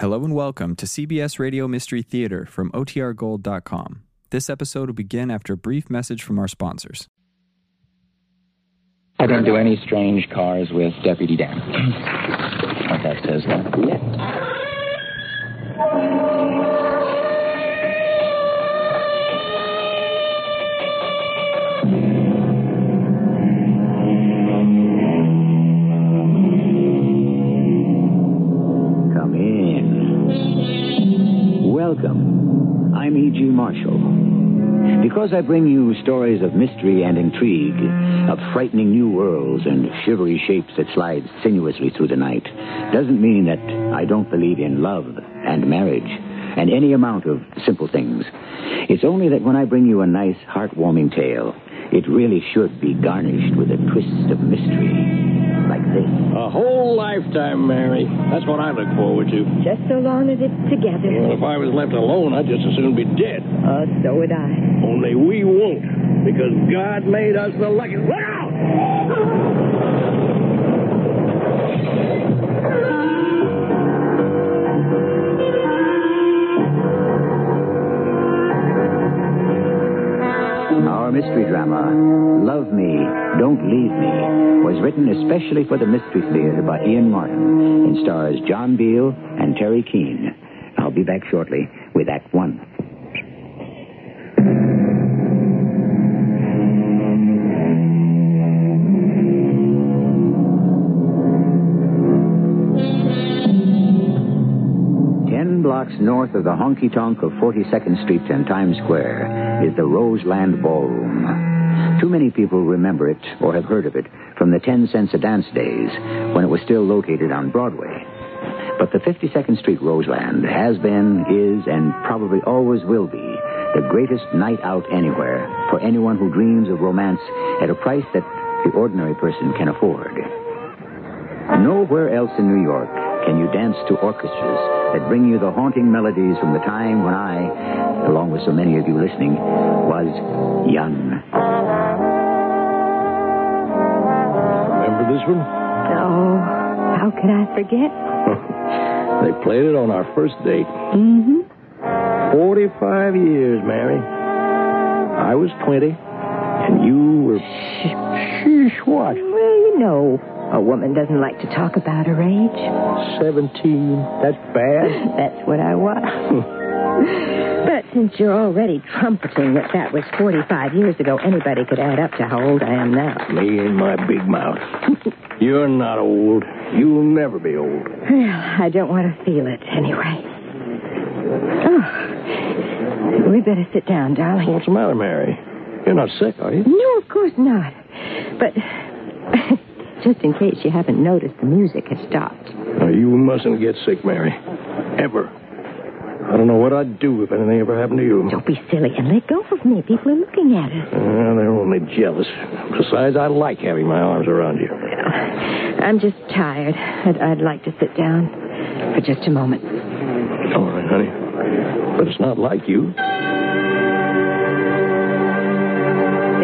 Hello and welcome to CBS Radio Mystery Theater from OTRGold.com. This episode will begin after a brief message from our sponsors. I don't do any strange cars with Deputy Dan. what that says not yet. E.G. Marshall. Because I bring you stories of mystery and intrigue, of frightening new worlds and shivery shapes that slide sinuously through the night, doesn't mean that I don't believe in love and marriage and any amount of simple things. It's only that when I bring you a nice, heartwarming tale, it really should be garnished with a twist of mystery. Like this. A whole lifetime, Mary. That's what I look forward to. Just so long as it's together. Well, if I was left alone, I'd just as soon be dead. Oh, so would I. Only we won't, because God made us the luckiest. Look out! Mystery drama, Love Me, Don't Leave Me, was written especially for the Mystery Theater by Ian Martin and stars John Beal and Teri Keane. I'll be back shortly with Act One. North of the honky tonk of 42nd Street and Times Square is the Roseland Ballroom. Too many people remember it or have heard of it from the 10 cents a dance days when it was still located on Broadway. But the 52nd Street Roseland has been, is, and probably always will be the greatest night out anywhere for anyone who dreams of romance at a price that the ordinary person can afford. Nowhere else in New York can you dance to orchestras that bring you the haunting melodies from the time when I, along with so many of you listening, was young. Remember this one? Oh, how could I forget? They played it on our first date. Mm-hmm. 45 years, Mary. I was 20, and you were. Sheesh, what? Well, you know, a woman doesn't like to talk about her age. 17. That's bad. That's what I was. but since you're already trumpeting that that was 45 years ago, anybody could add up to how old I am now. Me and my big mouth. You're not old. You'll never be old. Well, I don't want to feel it anyway. Oh, we better sit down, darling. What's the matter, Mary? You're not sick, are you? No, of course not. But just in case you haven't noticed, the music has stopped. Now, you mustn't get sick, Mary. Ever. I don't know what I'd do if anything ever happened to you. Don't be silly and let go of me. People are looking at us. Uh, they're only jealous. Besides, I like having my arms around you. I'm just tired. I'd, I'd like to sit down for just a moment. All right, honey. But it's not like you.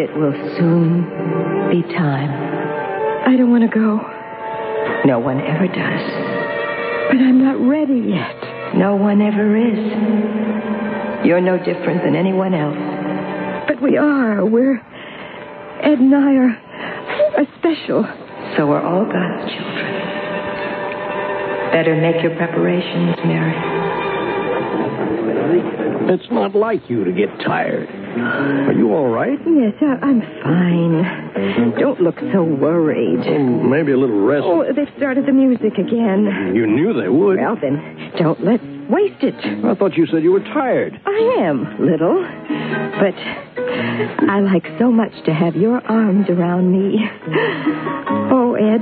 It will soon be time. I don't want to go. No one ever does. But I'm not ready yet. No one ever is. You're no different than anyone else. But we are. We're. Ed and I are. are special. So are all God's children. Better make your preparations, Mary. It's not like you to get tired. Are you all right? Yes, I, I'm fine. Don't look so worried. Oh, maybe a little rest. Oh, they've started the music again. You knew they would. Well, then, don't let's waste it. I thought you said you were tired. I am, little. But I like so much to have your arms around me. Oh, Ed,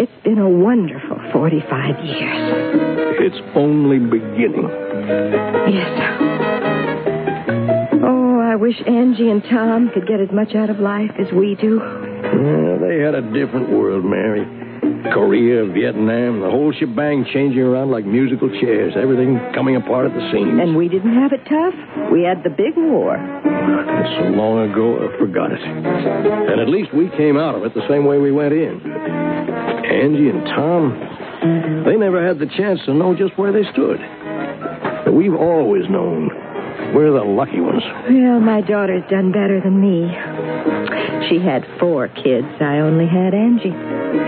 it's been a wonderful 45 years. It's only beginning. Yes. Oh, I wish Angie and Tom could get as much out of life as we do. Yeah, they had a different world, Mary. Korea, Vietnam, the whole shebang changing around like musical chairs, everything coming apart at the seams. And we didn't have it tough. We had the big war. It's so long ago, I forgot it. And at least we came out of it the same way we went in. Angie and Tom, They never had the chance to know just where they stood. But we've always known. We're the lucky ones. Well, my daughter's done better than me. She had four kids. I only had Angie.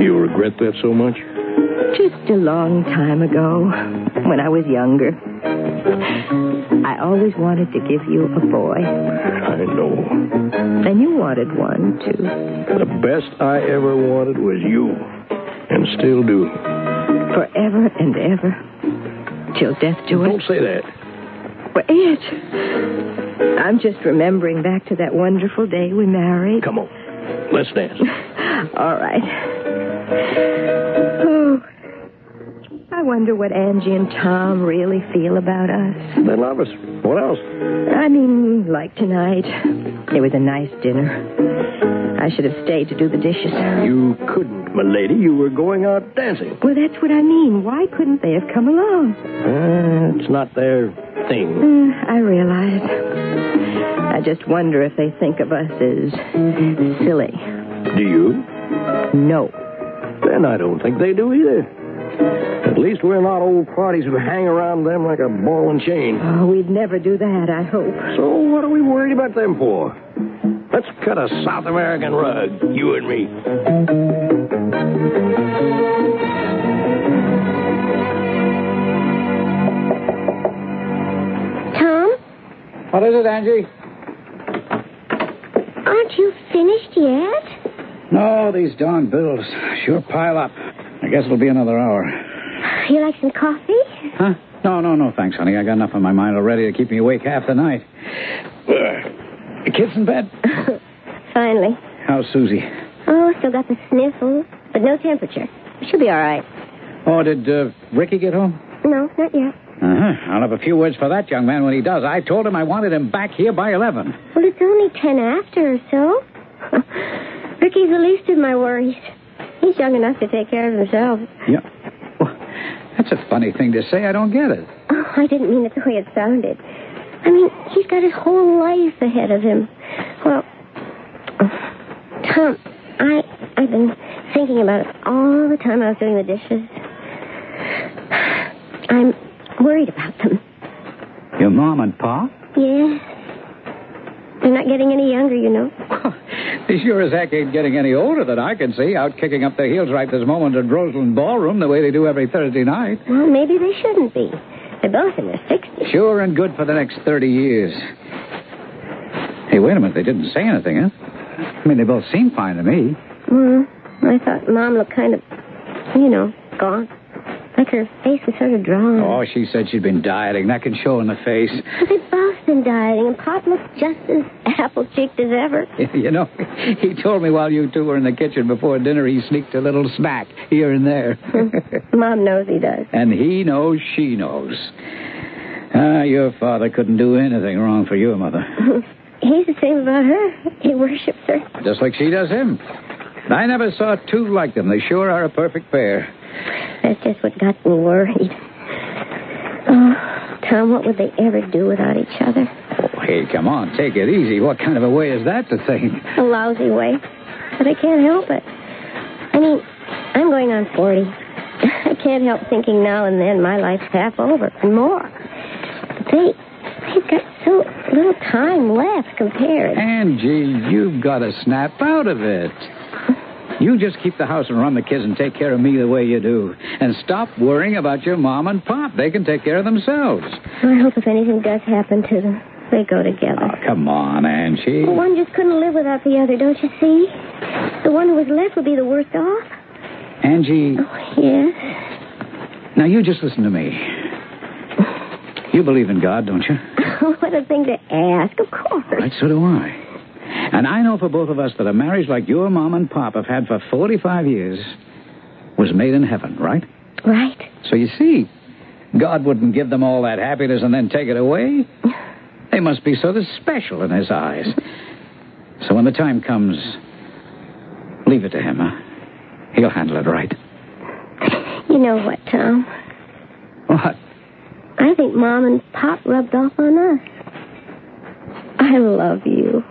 You regret that so much? Just a long time ago, when I was younger. I always wanted to give you a boy. I know. And you wanted one, too. The best I ever wanted was you. And still do. Forever and ever. Till death do us. Don't say that. Wait. I'm just remembering back to that wonderful day we married. Come on. Let's dance. All right. I wonder what Angie and Tom really feel about us. They love us. What else? I mean, like tonight. It was a nice dinner. I should have stayed to do the dishes. You couldn't, my lady. You were going out dancing. Well, that's what I mean. Why couldn't they have come along? Uh, it's not their thing. Mm, I realize. I just wonder if they think of us as silly. Do you? No. Then I don't think they do either. At least we're not old parties who hang around them like a ball and chain. Oh, we'd never do that, I hope. So what are we worried about them for? Let's cut a South American rug, you and me. Tom, What is it, Angie? aren't you finished yet? No, these darn bills sure pile up. I guess it'll be another hour. You like some coffee? Huh? No, no, no, thanks, honey. I got enough on my mind already to keep me awake half the night. The kids in bed? Finally. How's Susie? Oh, still got the sniffles, but no temperature. She'll be all right. Oh, did uh, Ricky get home? No, not yet. Uh-huh. I'll have a few words for that young man when he does. I told him I wanted him back here by 11. Well, it's only ten after or so. Ricky's the least of my worries. He's young enough to take care of himself. Yeah. Well, that's a funny thing to say. I don't get it. Oh, I didn't mean it the way it sounded. I mean, he's got his whole life ahead of him. Well, Tom, I I've been thinking about it all the time I was doing the dishes. I'm worried about them. Your mom and pa? Yeah. They're not getting any younger, you know. They sure as heck ain't getting any older that I can see, out kicking up their heels right this moment at Roseland Ballroom the way they do every Thursday night. Well, maybe they shouldn't be. They're both in their sixties. Sure and good for the next 30 years. Hey, wait a minute. They didn't say anything, huh? I mean, they both seem fine to me. Well, I thought Mom looked kind of, you know, gaunt. Like her face was sort of drawn. Oh, she said she'd been dieting. That can show in the face. But they've both been dieting, and Pop looks just as apple-cheeked as ever. You know, he told me while you two were in the kitchen before dinner he sneaked a little snack here and there. Mom knows he does. and he knows she knows. Ah, your father couldn't do anything wrong for your mother. He's the same about her. He worships her. Just like she does him. I never saw two like them. They sure are a perfect pair. That's just what got me worried. Oh, Tom, what would they ever do without each other? Oh, hey, come on, take it easy. What kind of a way is that to think? A lousy way. But I can't help it. I mean, I'm going on 40. I can't help thinking now and then my life's half over and more. But they, they've got so little time left compared. Angie, you've got to snap out of it. You just keep the house and run the kids and take care of me the way you do. And stop worrying about your mom and pop. They can take care of themselves. I hope if anything does happen to them, they go together. Oh, come on, Angie. Well, one just couldn't live without the other, don't you see? The one who was left would be the worst off. Angie, Oh, yes. now you just listen to me. You believe in God, don't you? what a thing to ask. Of course. Right, so do I. And I know for both of us that a marriage like your mom and pop have had for 45 years was made in heaven, right? Right. So you see, God wouldn't give them all that happiness and then take it away. They must be sort of special in His eyes. So when the time comes, leave it to Him. Huh? He'll handle it right. You know what, Tom? What? I think Mom and Pop rubbed off on us. I love you.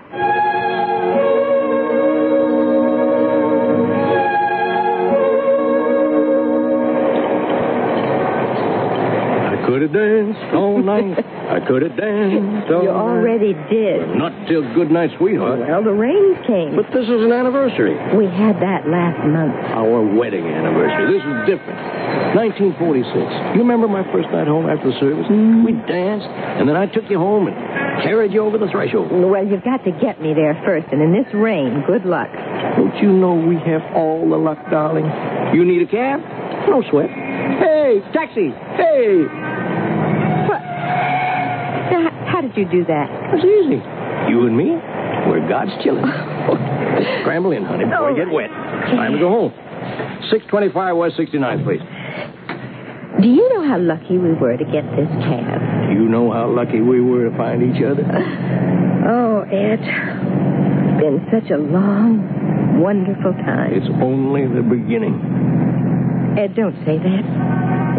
Could have danced all night. I could have danced all You night. already did. Not till good night, sweetheart. Well, the rain came. But this is an anniversary. We had that last month. Our wedding anniversary. This is different. 1946. You remember my first night home after the service? Mm. We danced, and then I took you home and carried you over the threshold. Well, you've got to get me there first, and in this rain, good luck. Don't you know we have all the luck, darling? You need a cab? No sweat. Hey, taxi! Hey! What? Now, how did you do that? It's easy. You and me, we're God's children. Scramble in, honey, before you get wet. Time to go home. 625 West 69th, please. Do you know how lucky we were to get this cab? You know how lucky we were to find each other? Oh, Ed. It's been such a long, wonderful time. It's only the beginning. Ed, don't say that.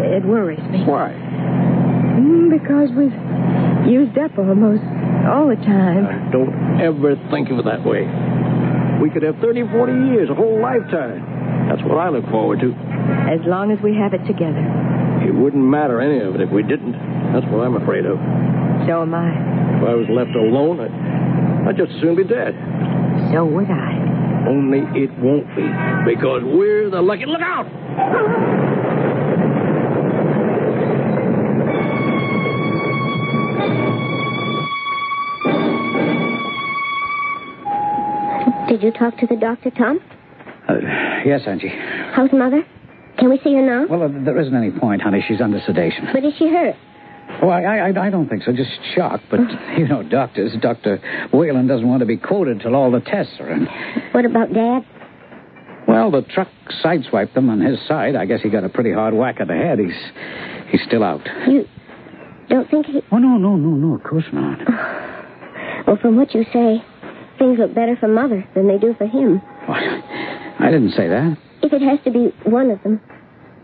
It worries me. Why? Mm, because we've used up almost all the time. Uh, don't ever think of it that way. We could have 30, 40 years, a whole lifetime. That's what I look forward to. As long as we have it together. It wouldn't matter any of it if we didn't. That's what I'm afraid of. So am I. If I was left alone, I'd, I'd just as soon be dead. So would I. Only it won't be. Because we're the lucky. Look out! Did you talk to the doctor, Tom? Uh, yes, Angie. How's Mother? Can we see her now? Well, uh, there isn't any point, honey. She's under sedation. But is she hurt? Oh, I, I, I don't think so. Just shock. But, you know, doctors, Dr. Whalen doesn't want to be quoted till all the tests are in. What about Dad? Well, the truck sideswiped them on his side. I guess he got a pretty hard whack at the head. He's he's still out. You don't think he. Oh, no, no, no, no, of course not. Well, from what you say, things look better for Mother than they do for him. What? I didn't say that. If it has to be one of them,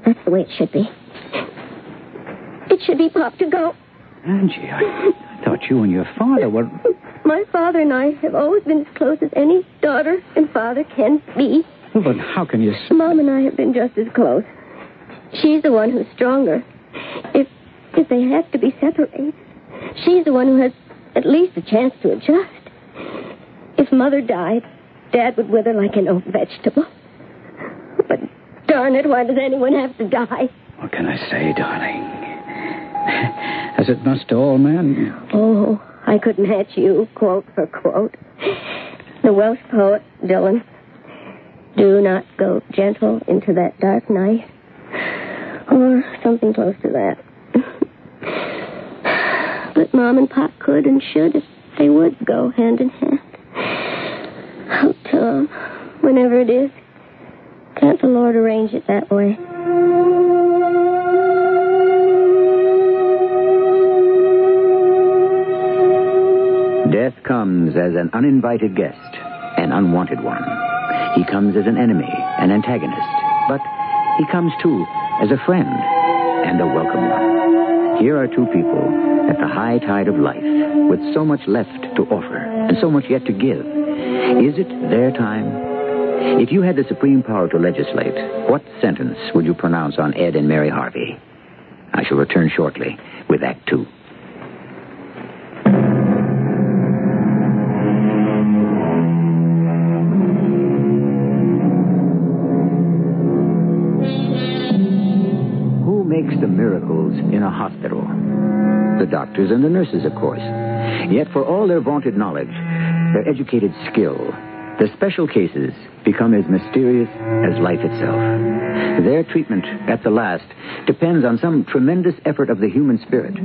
that's the way it should be. It should be Pop to go. Angie, I, I thought you and your father were. My father and I have always been as close as any daughter and father can be. Well, but how can you. Mom and I have been just as close. She's the one who's stronger. If if they have to be separated, she's the one who has at least a chance to adjust. If Mother died, Dad would wither like an old vegetable. But darn it, why does anyone have to die? What can I say, darling? As it must to all men. Oh, I could match you, quote for quote. The Welsh poet, Dylan. Do not go gentle into that dark night. Or something close to that. But Mom and Pop could and should if they would go hand in hand. Oh, Tom, uh, whenever it is, can't the Lord arrange it that way? Death comes as an uninvited guest, an unwanted one. He comes as an enemy, an antagonist. But he comes, too, as a friend and a welcome one. Here are two people at the high tide of life with so much left to offer and so much yet to give. Is it their time? If you had the supreme power to legislate, what sentence would you pronounce on Ed and Mary Harvey? I shall return shortly with Act Two. Doctors and the nurses, of course. Yet, for all their vaunted knowledge, their educated skill, the special cases become as mysterious as life itself. Their treatment, at the last, depends on some tremendous effort of the human spirit,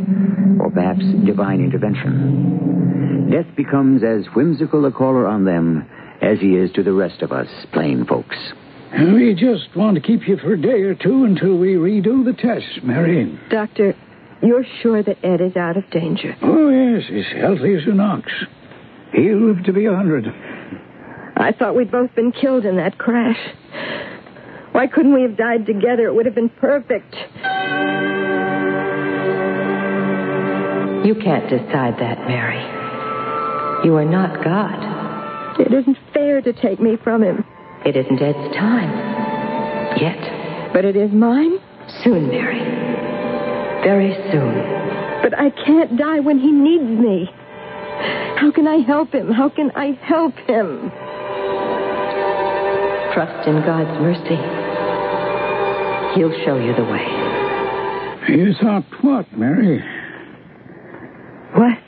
or perhaps divine intervention. Death becomes as whimsical a caller on them as he is to the rest of us, plain folks. We just want to keep you for a day or two until we redo the tests, Mary. Doctor, you're sure that Ed is out of danger? Oh, yes, he's healthy as an ox. He'll live to be a hundred. I thought we'd both been killed in that crash. Why couldn't we have died together? It would have been perfect. You can't decide that, Mary. You are not God. It isn't fair to take me from him. It isn't Ed's time. Yet. But it is mine? Soon, Mary. Very soon. But I can't die when he needs me. How can I help him? How can I help him? Trust in God's mercy. He'll show you the way. You thought what, Mary? What?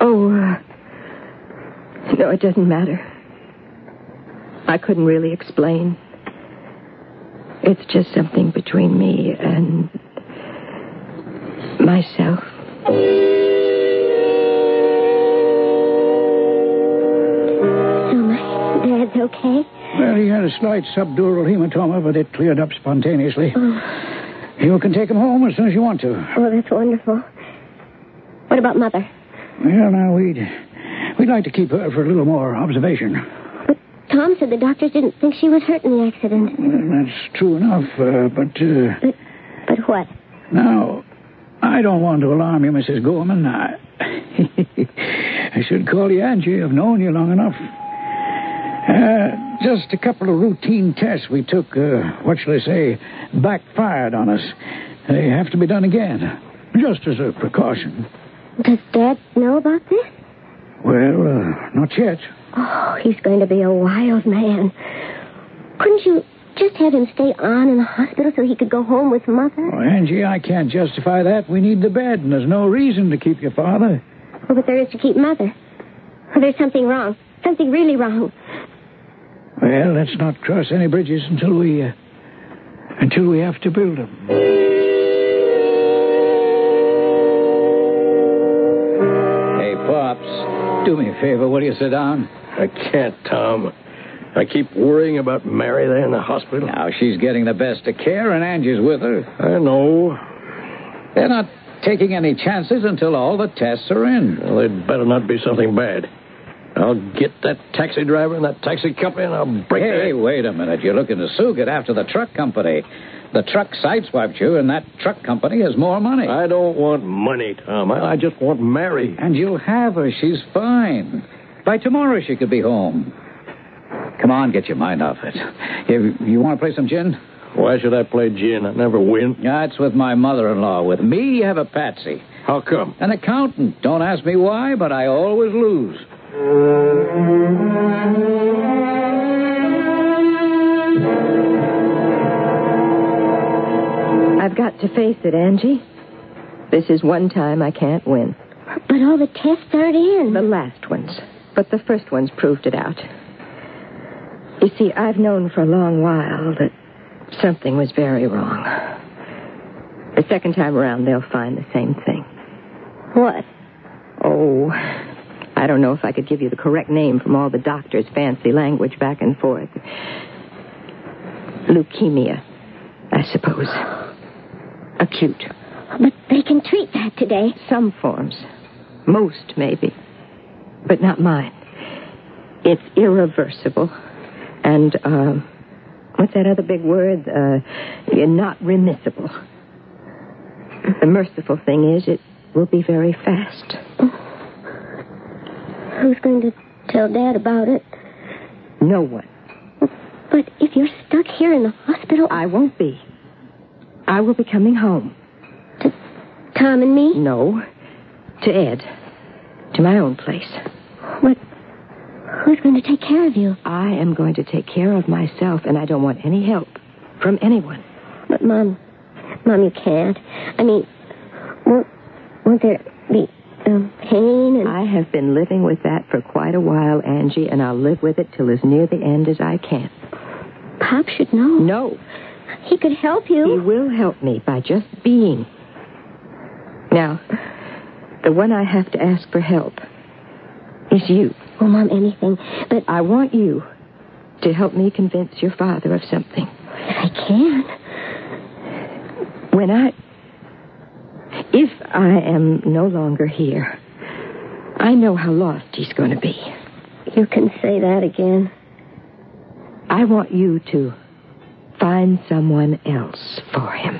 Oh, uh, no, it doesn't matter. I couldn't really explain. It's just something between me and myself. So my dad's okay? Well, he had a slight subdural hematoma, but it cleared up spontaneously. You can take him home as soon as you want to. Oh, that's wonderful. What about Mother? Well, now, we'd, we'd like to keep her for a little more observation. But Tom said the doctors didn't think she was hurt in the accident. Well, that's true enough, uh, but, uh, But, but what? now, I don't want to alarm you, Mrs. Gorman. I, I should call you Angie. I've known you long enough. Uh, just a couple of routine tests we took, uh, what shall I say, backfired on us. They have to be done again, just as a precaution. Does Dad know about this? Well, uh, not yet. Oh, he's going to be a wild man. Couldn't you just have him stay on in the hospital so he could go home with Mother? Oh, Angie, I can't justify that. We need the bed, and there's no reason to keep your father. Oh, but there is to keep Mother. Oh, there's something wrong. Something really wrong. Well, let's not cross any bridges until we, uh, until we have to build them. Hey, Pops, do me a favor. Will you sit down? I can't, Tom. I keep worrying about Mary there in the hospital. Now, she's getting the best of care, and Angie's with her. I know. They're not taking any chances until all the tests are in. Well, they'd better not be something bad. I'll get that taxi driver and that taxi company, and I'll break Hey, wait a minute. You're looking to sue. Get after the truck company. The truck sideswiped you, and that truck company has more money. I don't want money, Tom. I, I just want Mary. And you'll have her. She's fine. By tomorrow, she could be home. Come on, get your mind off it. You, you want to play some gin? Why should I play gin? I never win. That's with my mother-in-law. With me, you have a patsy. How come? An accountant. Don't ask me why, but I always lose. I've got to face it, Angie. This is one time I can't win. But all the tests aren't in. The last ones. But the first ones proved it out. You see, I've known for a long while that something was very wrong. The second time around, they'll find the same thing. What? Oh, I don't know if I could give you the correct name from all the doctors' fancy language back and forth. Leukemia, I suppose. Acute. But they can treat that today. Some forms. Most, maybe. But not mine. It's irreversible. And, uh, what's that other big word? Uh, not remissible. The merciful thing is, it will be very fast. Who's going to tell Dad about it? No one. But if you're stuck here in the hospital, I won't be. I will be coming home. To Tom and me. No. To Ed. To my own place. But who's going to take care of you? I am going to take care of myself, and I don't want any help from anyone. But Mom, Mom, you can't. I mean, won't won't there be um, pain and? I have been living with that for quite a while, Angie, and I'll live with it till as near the end as I can. Pop should know. No. He could help you. He will help me by just being. Now, the one I have to ask for help is you. Oh, Mom, anything. But I want you to help me convince your father of something. I can. When I. If I am no longer here, I know how lost he's going to be. You can say that again. I want you to find someone else for him.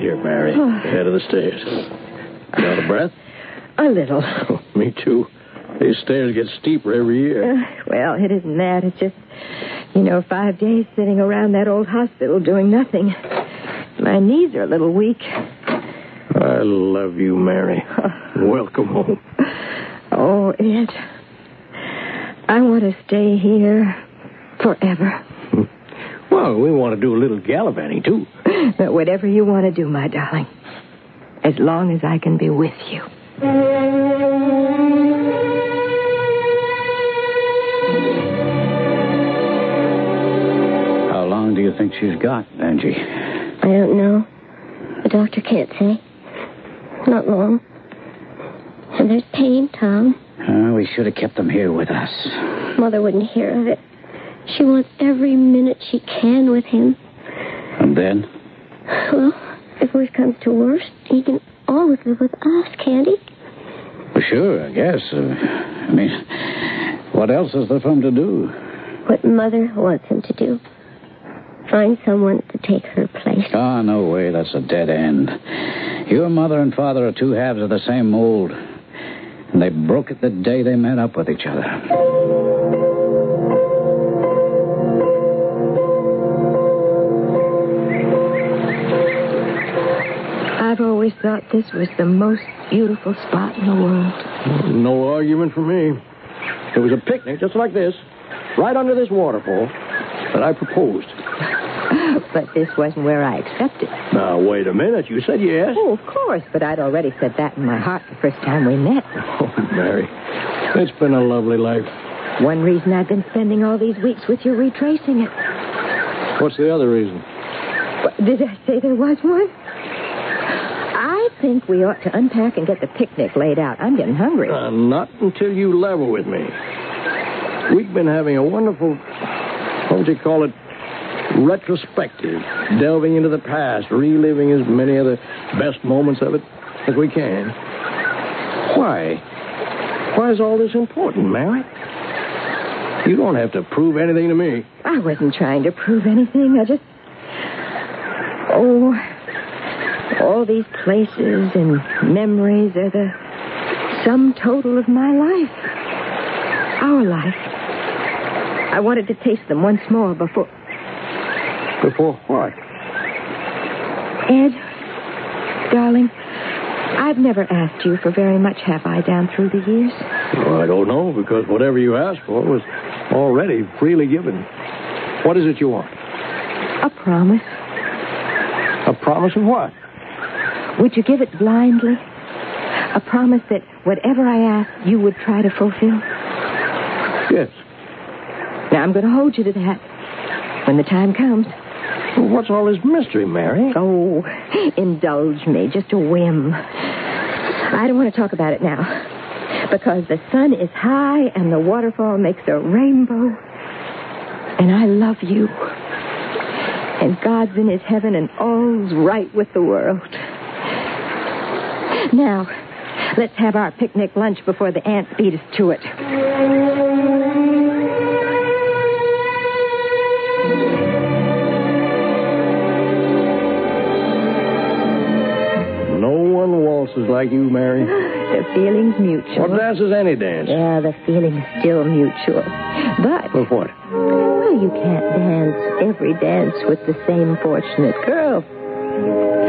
Hold it right here, Mary. Head of the stairs. You out of breath? A little. Me too. These stairs get steeper every year. Uh, well, it isn't that. It's just, you know, five days sitting around that old hospital doing nothing. My knees are a little weak. I love you, Mary. Welcome home. Oh, Ed. I want to stay here forever. Well, we want to do a little gallivanting, too. But whatever you want to do, my darling, as long as I can be with you. How long do you think she's got, Angie? I don't know. The doctor can't say. Not long. And there's pain, Tom. Uh, we should have kept them here with us. Mother wouldn't hear of it. She wants every minute she can with him. And then? Well, if worse comes to worst, he can always live with us, can't he? Well, sure, I guess. Uh, I mean, what else is there for him to do? What Mother wants him to do. Find someone to take her place. Ah, no way. That's a dead end. Your mother and father are two halves of the same mold. And they broke it the day they met up with each other. Always thought this was the most beautiful spot in the world. No argument for me. It was a picnic just like this, right under this waterfall, that I proposed. But this wasn't where I accepted. Now, wait a minute. You said yes. Oh, of course, but I'd already said that in my heart the first time we met. Oh, Mary, it's been a lovely life. One reason I've been spending all these weeks with you retracing it. What's the other reason? Did I say there was one? Think we ought to unpack and get the picnic laid out. I'm getting hungry. Uh, not until you level with me. We've been having a wonderful, what would you call it, retrospective, delving into the past, reliving as many of the best moments of it as we can. Why? Why is all this important, Mary? You don't have to prove anything to me. I wasn't trying to prove anything. I just. Oh, all these places and memories are the sum total of my life. Our life. I wanted to taste them once more before. Before what? Ed, darling, I've never asked you for very much, have I, down through the years? Well, I don't know, because whatever you asked for was already freely given. What is it you want? A promise. A promise of what? Would you give it blindly? A promise that whatever I ask, you would try to fulfill? Yes. Now, I'm going to hold you to that when the time comes. Well, what's all this mystery, Mary? Oh, indulge me. Just a whim. I don't want to talk about it now. Because the sun is high and the waterfall makes a rainbow. And I love you. And God's in his heaven and all's right with the world. Now, let's have our picnic lunch before the ants beat us to it. No one waltzes like you, Mary. The feeling's mutual. What dances any dance? Yeah, the feeling's still mutual. But, With what? well, you can't dance every dance with the same fortunate girl.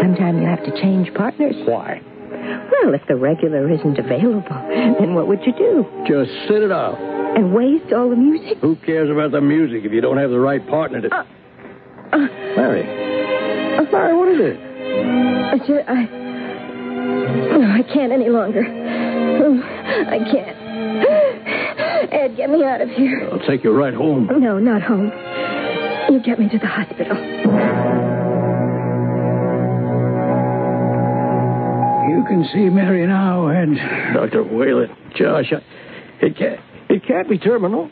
Sometimes you have to change partners. Why? Well, if the regular isn't available, then what would you do? Just sit it out. And waste all the music? Who cares about the music if you don't have the right partner to... Uh, uh, Mary. Uh, Mary, what is it? I, ju- I, no, I can't any longer. Oh, I can't. Ed, get me out of here. I'll take you right home. No, not home. You get me to the hospital. You can see Mary now, and... Dr. Whalen, Josh, I, it can't, it can't be terminal.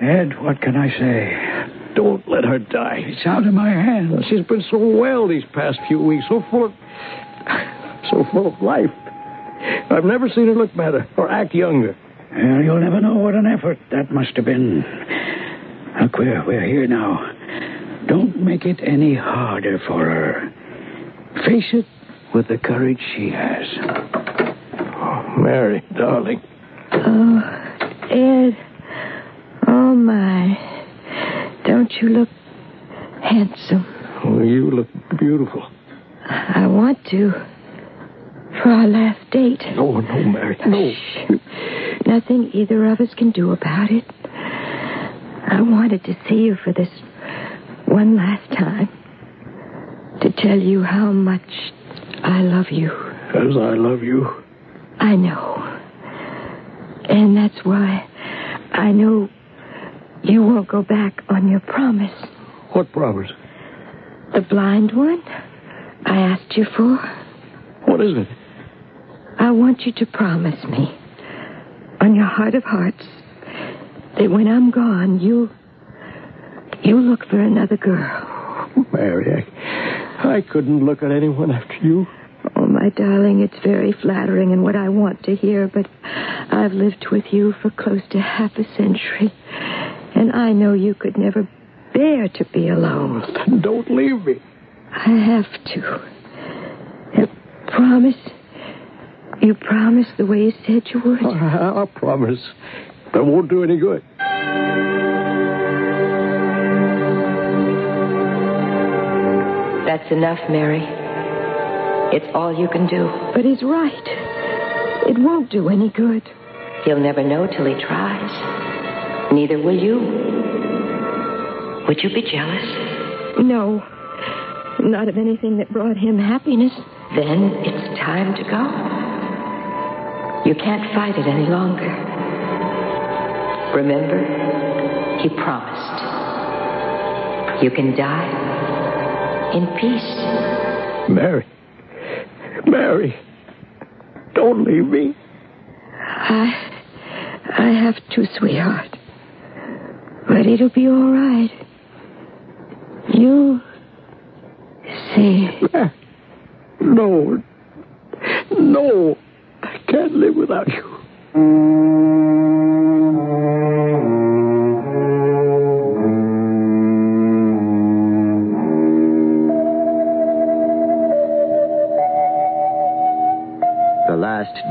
Ed, what can I say? Don't let her die. It's out of my hands. She's been so well these past few weeks, so full of, so full of life. I've never seen her look better or act younger. Well, you'll never know what an effort that must have been. Look, we're, we're here now. Don't make it any harder for her. Face it with the courage she has. Oh, Mary, darling. Oh, Ed. Oh, my. Don't you look handsome? Oh, you look beautiful. I want to. For our last date. No, no, Mary. No. Shh. Nothing either of us can do about it. I wanted to see you for this one last time. To tell you how much I love you. As I love you. I know. And that's why I know you won't go back on your promise. What promise? The blind one I asked you for. What is it? I want you to promise me, on your heart of hearts, that when I'm gone, you. you look for another girl. Mary, I, I couldn't look at anyone after you. Oh, my darling, it's very flattering and what I want to hear, but I've lived with you for close to half a century, and I know you could never bear to be alone. Oh, then don't leave me. I have to. Promise. You promise the way you said you would? I, I promise. That won't do any good. Enough, Mary. It's all you can do. But he's right. It won't do any good. He'll never know till he tries. Neither will you. Would you be jealous? No. Not of anything that brought him happiness. Then it's time to go. You can't fight it any longer. Remember, he promised. You can die in peace. Mary. Mary. Don't leave me. I. I have to, sweetheart. But it'll be all right. You. say. No. No. I can't live without you.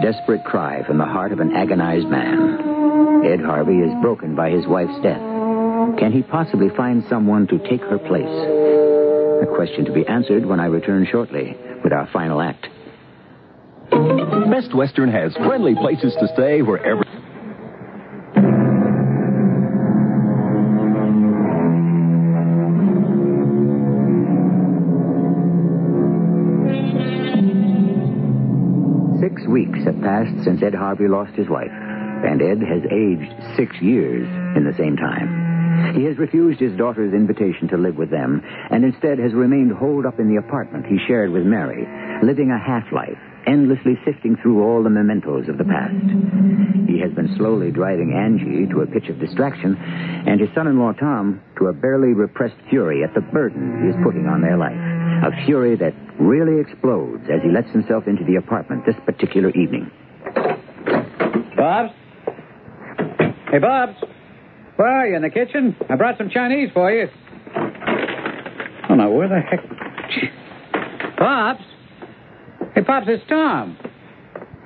Desperate cry from the heart of an agonized man. Ed Harvey is broken by his wife's death. Can he possibly find someone to take her place? A question to be answered when I return shortly with our final act. Best Western has friendly places to stay wherever. Passed since Ed Harvey lost his wife, and Ed has aged six years in the same time. He has refused his daughter's invitation to live with them, and instead has remained holed up in the apartment he shared with Mary, living a half life, endlessly sifting through all the mementos of the past. He has been slowly driving Angie to a pitch of distraction, and his son in law Tom to a barely repressed fury at the burden he is putting on their life. A fury that really explodes as he lets himself into the apartment this particular evening. Bobs? Hey, Bobs. Where are you? In the kitchen? I brought some Chinese for you. Oh, now, where the heck? Pops? Hey, Pops, it's Tom.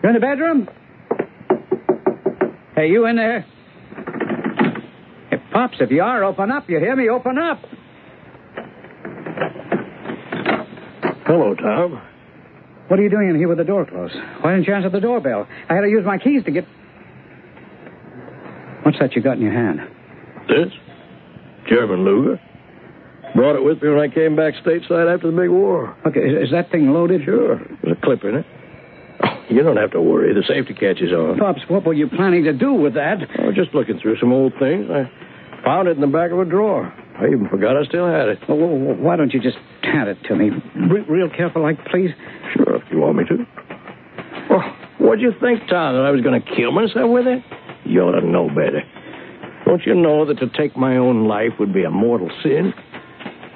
You in the bedroom? Hey, you in there? Hey, Pops, if you are, open up. You hear me? Open up. Hello, Tom. What are you doing in here with the door closed? Why didn't you answer the doorbell? I had to use my keys to get. What's that you got in your hand? This? German Luger. Brought it with me when I came back stateside after the big war. Okay, is, is that thing loaded? Sure. There's a clip in it. Oh, You don't have to worry. The safety catch is on. Pops, what were you planning to do with that? I was just looking through some old things. I found it in the back of a drawer. Oh, I even forgot I still had it. Well, well, why don't you just hand it to me? Re- real careful, like, please. Sure, if you want me to. Well, what'd you think, Tom, that I was going to kill myself with it? You ought to know better. Don't you know that to take my own life would be a mortal sin?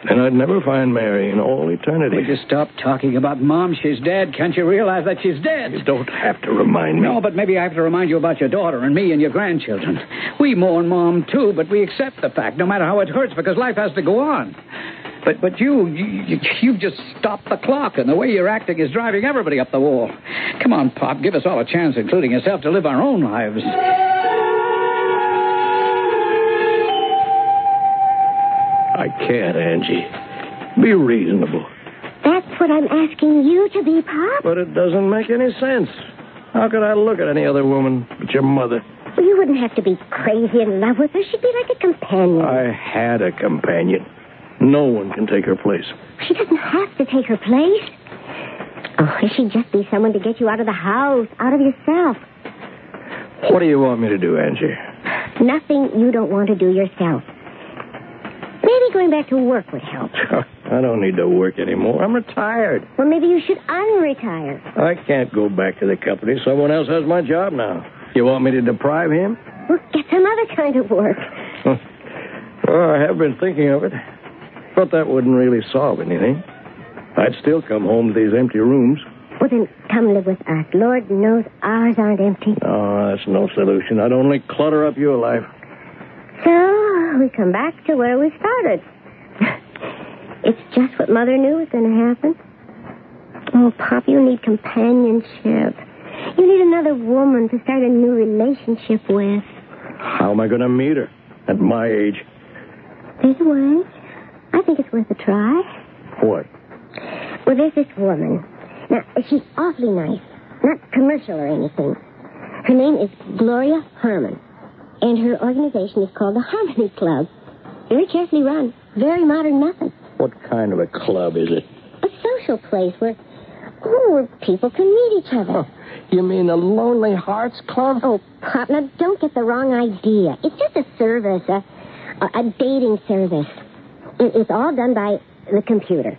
And I'd never find Mary in all eternity. Would you stop talking about Mom? She's dead. Can't you realize that she's dead? You don't have to remind me. No, but maybe I have to remind you about your daughter and me and your grandchildren. We mourn Mom, too, but we accept the fact, no matter how it hurts, because life has to go on. But but you, you you've just stopped the clock, and the way you're acting is driving everybody up the wall. Come on, Pop, give us all a chance, including yourself, to live our own lives. I can't, Angie. Be reasonable. That's what I'm asking you to be, Pop. But it doesn't make any sense. How could I look at any other woman but your mother? Well, you wouldn't have to be crazy in love with her. She'd be like a companion. I had a companion. No one can take her place. She doesn't have to take her place. Oh, she'd just be someone to get you out of the house, out of yourself. What do you want me to do, Angie? Nothing you don't want to do yourself. Maybe going back to work would help. I don't need to work anymore. I'm retired. Well, maybe you should unretire. I can't go back to the company. Someone else has my job now. You want me to deprive him? Well, get some other kind of work. well, oh, I have been thinking of it. But that wouldn't really solve anything. I'd still come home to these empty rooms. Well, then come live with us. Lord knows ours aren't empty. Oh, that's no solution. I'd only clutter up your life. We come back to where we started. it's just what Mother knew was going to happen. Oh, Pop, you need companionship. You need another woman to start a new relationship with. How am I going to meet her at my age? There's a way. I think it's worth a try. What? Well, there's this woman. Now, she's awfully nice. Not commercial or anything. Her name is Gloria Harmon. And her organization is called the Harmony Club. Very carefully run. Very modern method. What kind of a club is it? A social place where, oh, where people can meet each other. Oh, you mean the Lonely Hearts Club? Oh, Pop, now don't get the wrong idea. It's just a service, a, a, a dating service. It, it's all done by the computer.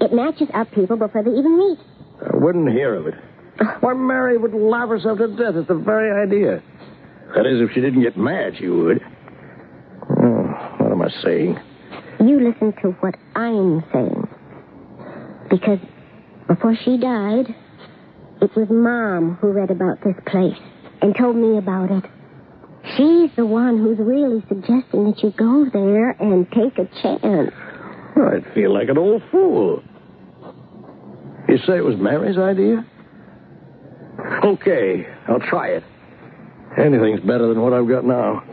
It matches up people before they even meet. I wouldn't hear of it. Uh. Why, Mary would laugh herself to death at the very idea. That is, if she didn't get mad, she would. Oh, what am I saying? You listen to what I'm saying. Because before she died, it was Mom who read about this place and told me about it. She's the one who's really suggesting that you go there and take a chance. I'd feel like an old fool. You say it was Mary's idea? Okay, I'll try it. Anything's better than what I've got now.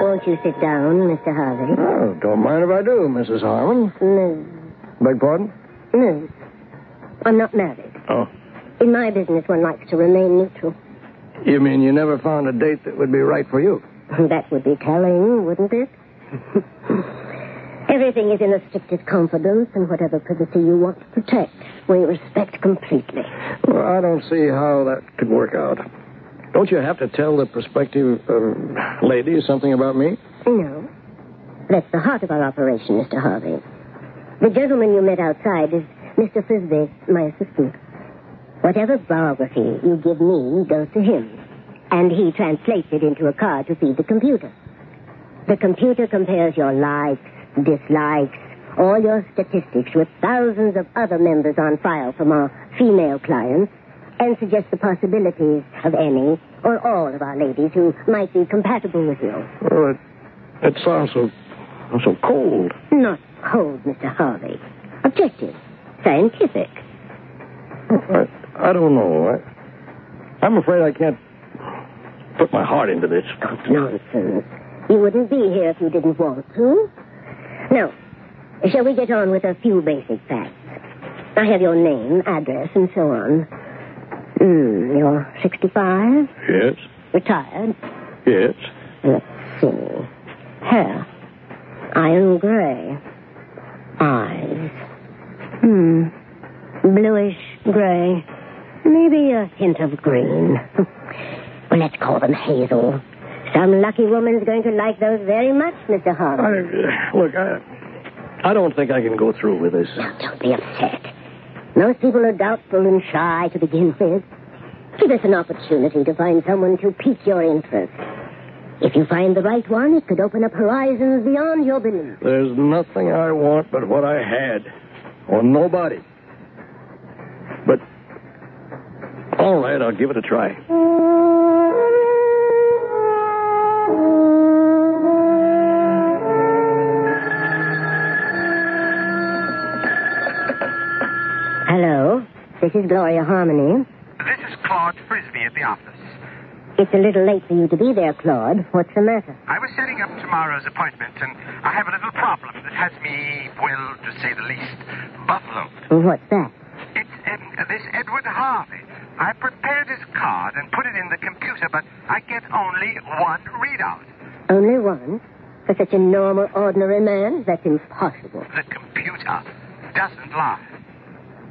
Won't you sit down, Mr. Harvey? Oh, don't mind if I do, Mrs. Harmon. No. Beg pardon? No. I'm not married. Oh. In my business, one likes to remain neutral. You mean you never found a date that would be right for you? That would be telling, wouldn't it? Everything is in the strictest confidence, and whatever privacy you want to protect, we respect completely. Well, I don't see how that could work out. Don't you have to tell the prospective uh, lady something about me? No. That's the heart of our operation, Mr. Harvey. The gentleman you met outside is Mr. Frisbee, my assistant. Whatever biography you give me goes to him, and he translates it into a card to feed the computer. The computer compares your likes, dislikes, all your statistics with thousands of other members on file from our female clients and suggests the possibilities of any or all of our ladies who might be compatible with you. Well, it, it sounds so, so cold. Not cold, Mr. Harvey. Objective. Scientific. I, I don't know. I, I'm afraid I can't put my heart into this. Oh, nonsense. You wouldn't be here if you didn't want to. Now, shall we get on with a few basic facts? I have your name, address, and so on. Hmm, you're 65, Yes, retired. yes. Let's see. Hair. Iron gray. Eyes. Hmm. Bluish gray. Maybe a hint of green. well, let's call them hazel. Some lucky woman's going to like those very much, Mr. Harvey. I, look, I, I don't think I can go through with this. Now, don't be upset. Most people are doubtful and shy to begin with. Give us an opportunity to find someone to pique your interest. If you find the right one, it could open up horizons beyond your belief. There's nothing I want but what I had, or nobody. But, all right, I'll give it a try. Hello. This is Gloria Harmony. This is Claude Frisbee at the office. It's a little late for you to be there, Claude. What's the matter? I was setting up tomorrow's appointment, and I have a little problem that has me, well, to say the least, buffaloed. What's that? It's um, this Edward Harvey. I prepared his card and put it in the computer, but I get only one readout. Only one? For such a normal, ordinary man? That's impossible. The computer doesn't lie.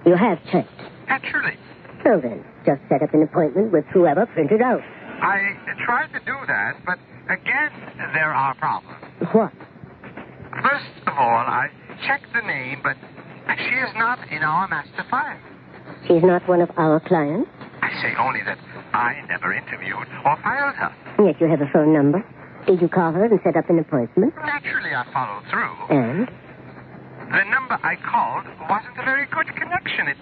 You have checked. Naturally. So then, just set up an appointment with whoever printed out. I tried to do that, but again, there are problems. What? First of all, I checked the name, but she is not in our master file. She's not one of our clients? I say only that I never interviewed or filed her. Yet you have a phone number. Did you call her and set up an appointment? Naturally, I followed through. And? The number I called wasn't a very good connection. It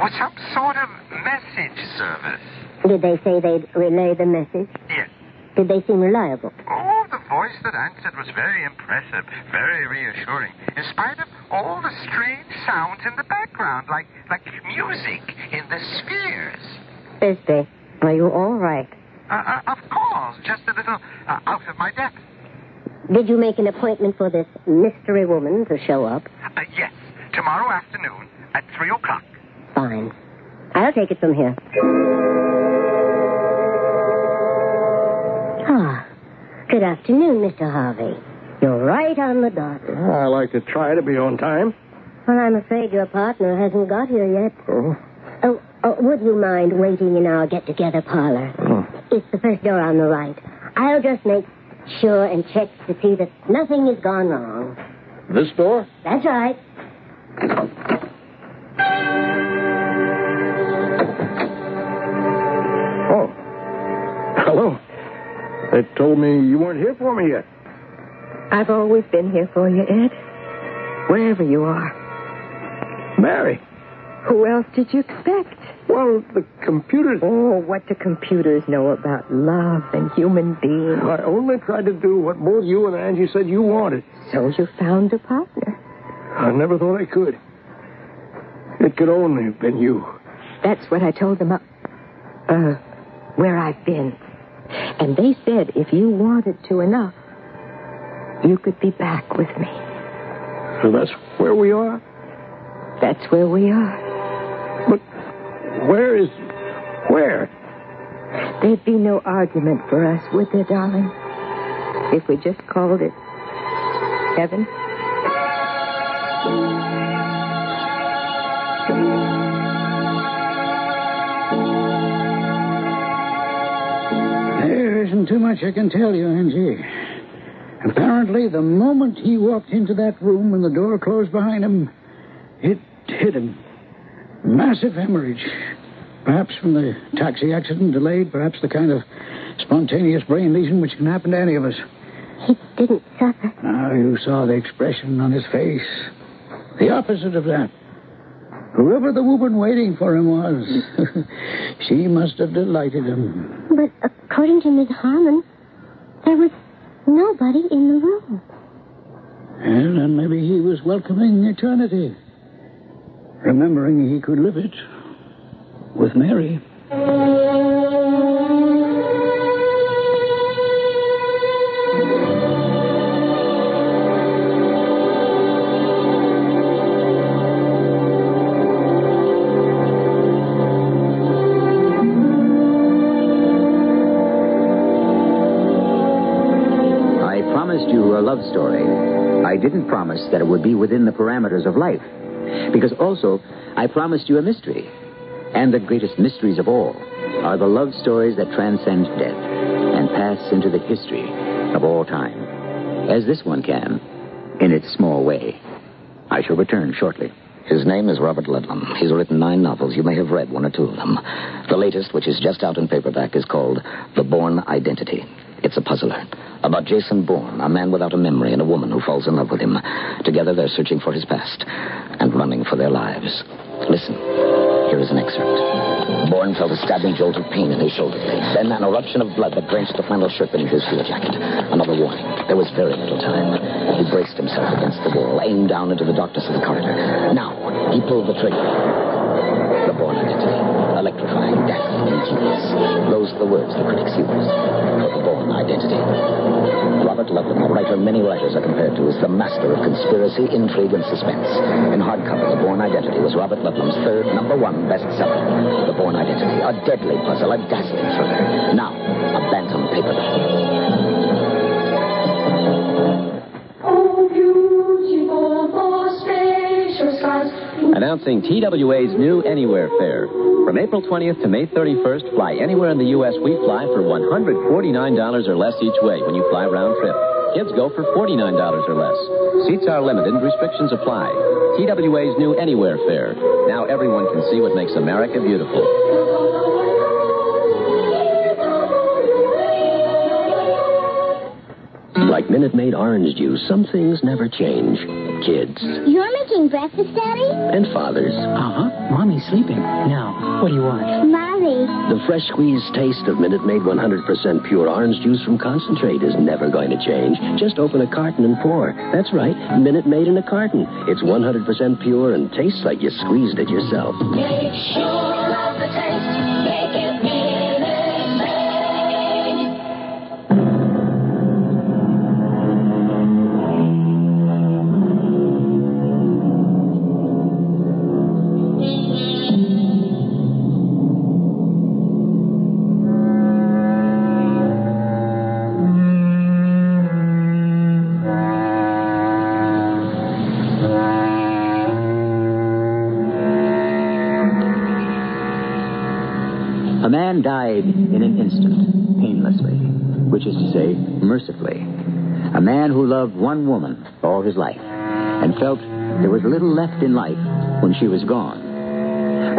was some sort of message service. Did they say they'd relay the message? Yes. Did they seem reliable? Oh, the voice that answered was very impressive, very reassuring, in spite of all the strange sounds in the background, like like music in the spheres. Thursday, are you all right? Uh, uh, of course, just a little uh, out of my depth. Did you make an appointment for this mystery woman to show up? Uh, yes, tomorrow afternoon at 3 o'clock. Fine. I'll take it from here. Ah, good afternoon, Mr. Harvey. You're right on the dot. I like to try to be on time. Well, I'm afraid your partner hasn't got here yet. Oh. Oh, oh would you mind waiting in our get-together parlor? Oh. It's the first door on the right. I'll just make sure and check to see that nothing has gone wrong. This door? That's right. Oh. Hello. They told me you weren't here for me yet. I've always been here for you, Ed. Wherever you are. Mary. Who else did you expect? Well, the computers. Oh, what do computers know about love and human beings? I only tried to do what both you and Angie said you wanted. So you found a partner. I never thought I could. It could only have been you. That's what I told them up, uh, where I've been. And they said if you wanted to enough, you could be back with me. So that's where we are? That's where we are. Where is. Where? There'd be no argument for us, would there, darling? If we just called it heaven? There isn't too much I can tell you, Angie. Apparently, the moment he walked into that room and the door closed behind him, it hit him. Massive hemorrhage. Perhaps from the taxi accident delayed, perhaps the kind of spontaneous brain lesion which can happen to any of us. He didn't suffer. Now you saw the expression on his face. The opposite of that. Whoever the woman waiting for him was, she must have delighted him. But according to Miss Harmon, there was nobody in the room. And then maybe he was welcoming eternity, remembering he could live it with Mary. I promised you a love story. I didn't promise that it would be within the parameters of life. Because also, I promised you a mystery. And the greatest mysteries of all are the love stories that transcend death and pass into the history of all time. As this one can, in its small way. I shall return shortly. His name is Robert Ludlum. He's written nine novels. You may have read one or two of them. The latest, which is just out in paperback, is called The Bourne Identity. It's a puzzler. About Jason Bourne, a man without a memory and a woman who falls in love with him. Together they're searching for his past and running for their lives. Listen. Here is an excerpt. Bourne felt a stabbing jolt of pain in his shoulder. Then an eruption of blood that drenched the flannel shirt beneath his field jacket. Another warning. There was very little time. He braced himself against the wall, aimed down into the darkness of the corridor. Now, he pulled the trigger. The Bourne identity. Electrifying, dazzling, ingenious. Those are the words the critics use for the Bourne identity. Robert Ludlum, a writer many writers are compared to, is the master of conspiracy, intrigue, and suspense. In hardcover, The Bourne Identity was Robert Ludlum's third number one bestseller. The Bourne Identity, a deadly puzzle, a dazzling thriller. Now, a bantam paperback. Announcing TWA's new Anywhere fare. From April 20th to May 31st, fly anywhere in the U.S. We fly for $149 or less each way when you fly round trip. Kids go for $49 or less. Seats are limited, restrictions apply. TWA's new Anywhere fare. Now everyone can see what makes America beautiful. Like Minute Maid orange juice, some things never change. Kids You're making breakfast, Daddy? and fathers. Uh huh. Mommy's sleeping. Now, what do you want? Mommy. The fresh squeezed taste of Minute Maid 100% pure orange juice from concentrate is never going to change. Just open a carton and pour. That's right, Minute Maid in a carton. It's 100% pure and tastes like you squeezed it yourself. Make sure of the taste. A man who loved one woman all his life and felt there was little left in life when she was gone.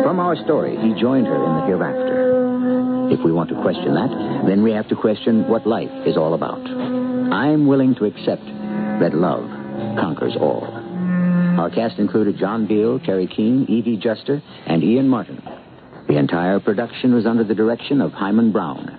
From our story, he joined her in the hereafter. If we want to question that, then we have to question what life is all about. I'm willing to accept that love conquers all. Our cast included John Beal, Teri Keane, Evie Juster, and Ian Martin. The entire production was under the direction of Himan Brown.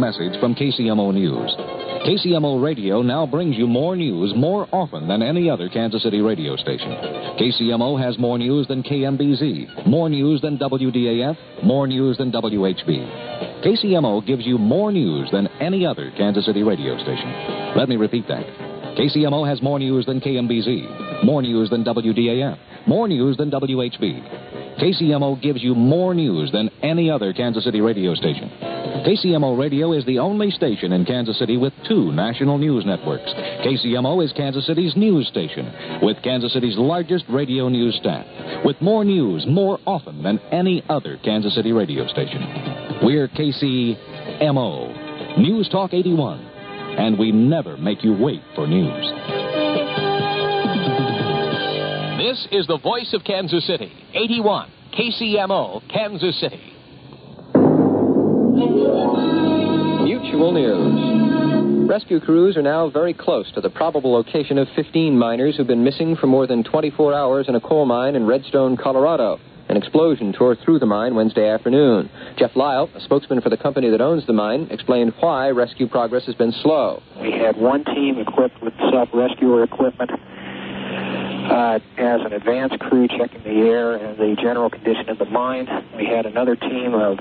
Message from KCMO News. KCMO Radio now brings you more news more often than any other Kansas City radio station. KCMO has more news than KMBZ, more news than WDAF, more news than WHB. KCMO gives you more news than any other Kansas City radio station. Let me repeat that. KCMO has more news than KMBZ, more news than WDAF, more news than WHB. KCMO gives you more news than any other Kansas City radio station. KCMO Radio is the only station in Kansas City with two national news networks. KCMO is Kansas City's news station, with Kansas City's largest radio news staff, with more news more often than any other Kansas City radio station. We're KCMO, News Talk 81, and we never make you wait for news. This is the voice of Kansas City. 81 KCMO, Kansas City. Mutual news. Rescue crews are now very close to the probable location of 15 miners who've been missing for more than 24 hours in a coal mine in Redstone, Colorado. An explosion tore through the mine Wednesday afternoon. Jeff Lyle, a spokesman for the company that owns the mine, explained why rescue progress has been slow. We had one team equipped with self-rescuer equipment uh, as an advance crew checking the air and the general condition of the mine. We had another team of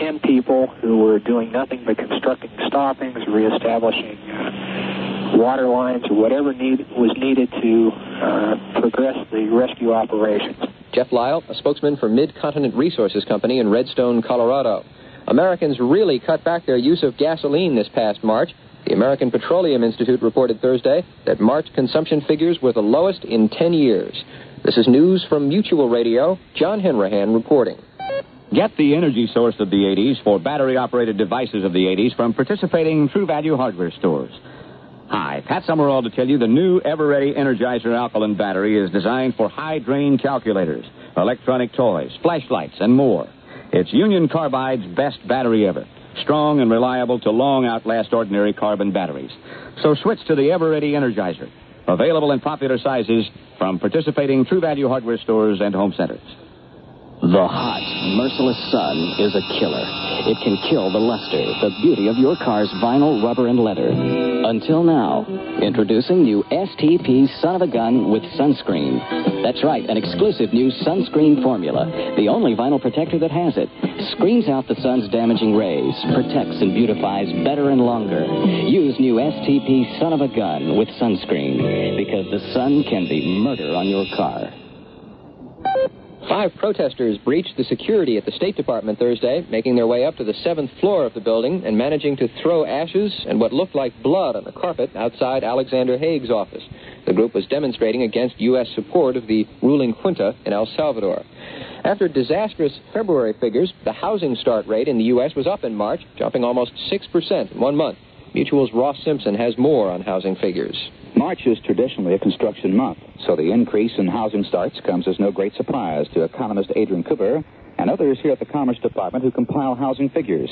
10 people who were doing nothing but constructing stoppings, reestablishing uh, water lines, or whatever need, was needed to uh, progress the rescue operations. Jeff Lyle, a spokesman for Mid-Continent Resources Company in Redstone, Colorado. Americans really cut back their use of gasoline this past March. The American Petroleum Institute reported Thursday that March consumption figures were the lowest in 10 years. This is news from Mutual Radio. John Henrahan reporting. Get the energy source of the 80s for battery operated devices of the 80s from participating True Value hardware stores. Hi, Pat Summerall to tell you the new Eveready Energizer alkaline battery is designed for high drain calculators, electronic toys, flashlights, and more. It's Union Carbide's best battery ever. Strong and reliable to long outlast ordinary carbon batteries. So switch to the Eveready Energizer. Available in popular sizes from participating True Value hardware stores and home centers. The hot, merciless sun is a killer. It can kill the luster, the beauty of your car's vinyl, rubber, and leather. Until now, introducing new STP Son of a Gun with sunscreen. That's right, an exclusive new sunscreen formula. The only vinyl protector that has it. Screens out the sun's damaging rays, protects and beautifies better and longer. Use new STP Son of a Gun with sunscreen because the sun can be murder on your car. Five protesters breached the security at the State Department Thursday, making their way up to the seventh floor of the building and managing to throw ashes and what looked like blood on the carpet outside Alexander Haig's office. The group was demonstrating against U.S. support of the ruling junta in El Salvador. After disastrous February figures, the housing start rate in the U.S. was up in March, jumping almost 6% in one month. Mutual's Ross Simpson has more on housing figures. March is traditionally a construction month, so the increase in housing starts comes as no great surprise to economist Adrian Cooper and others here at the Commerce Department who compile housing figures.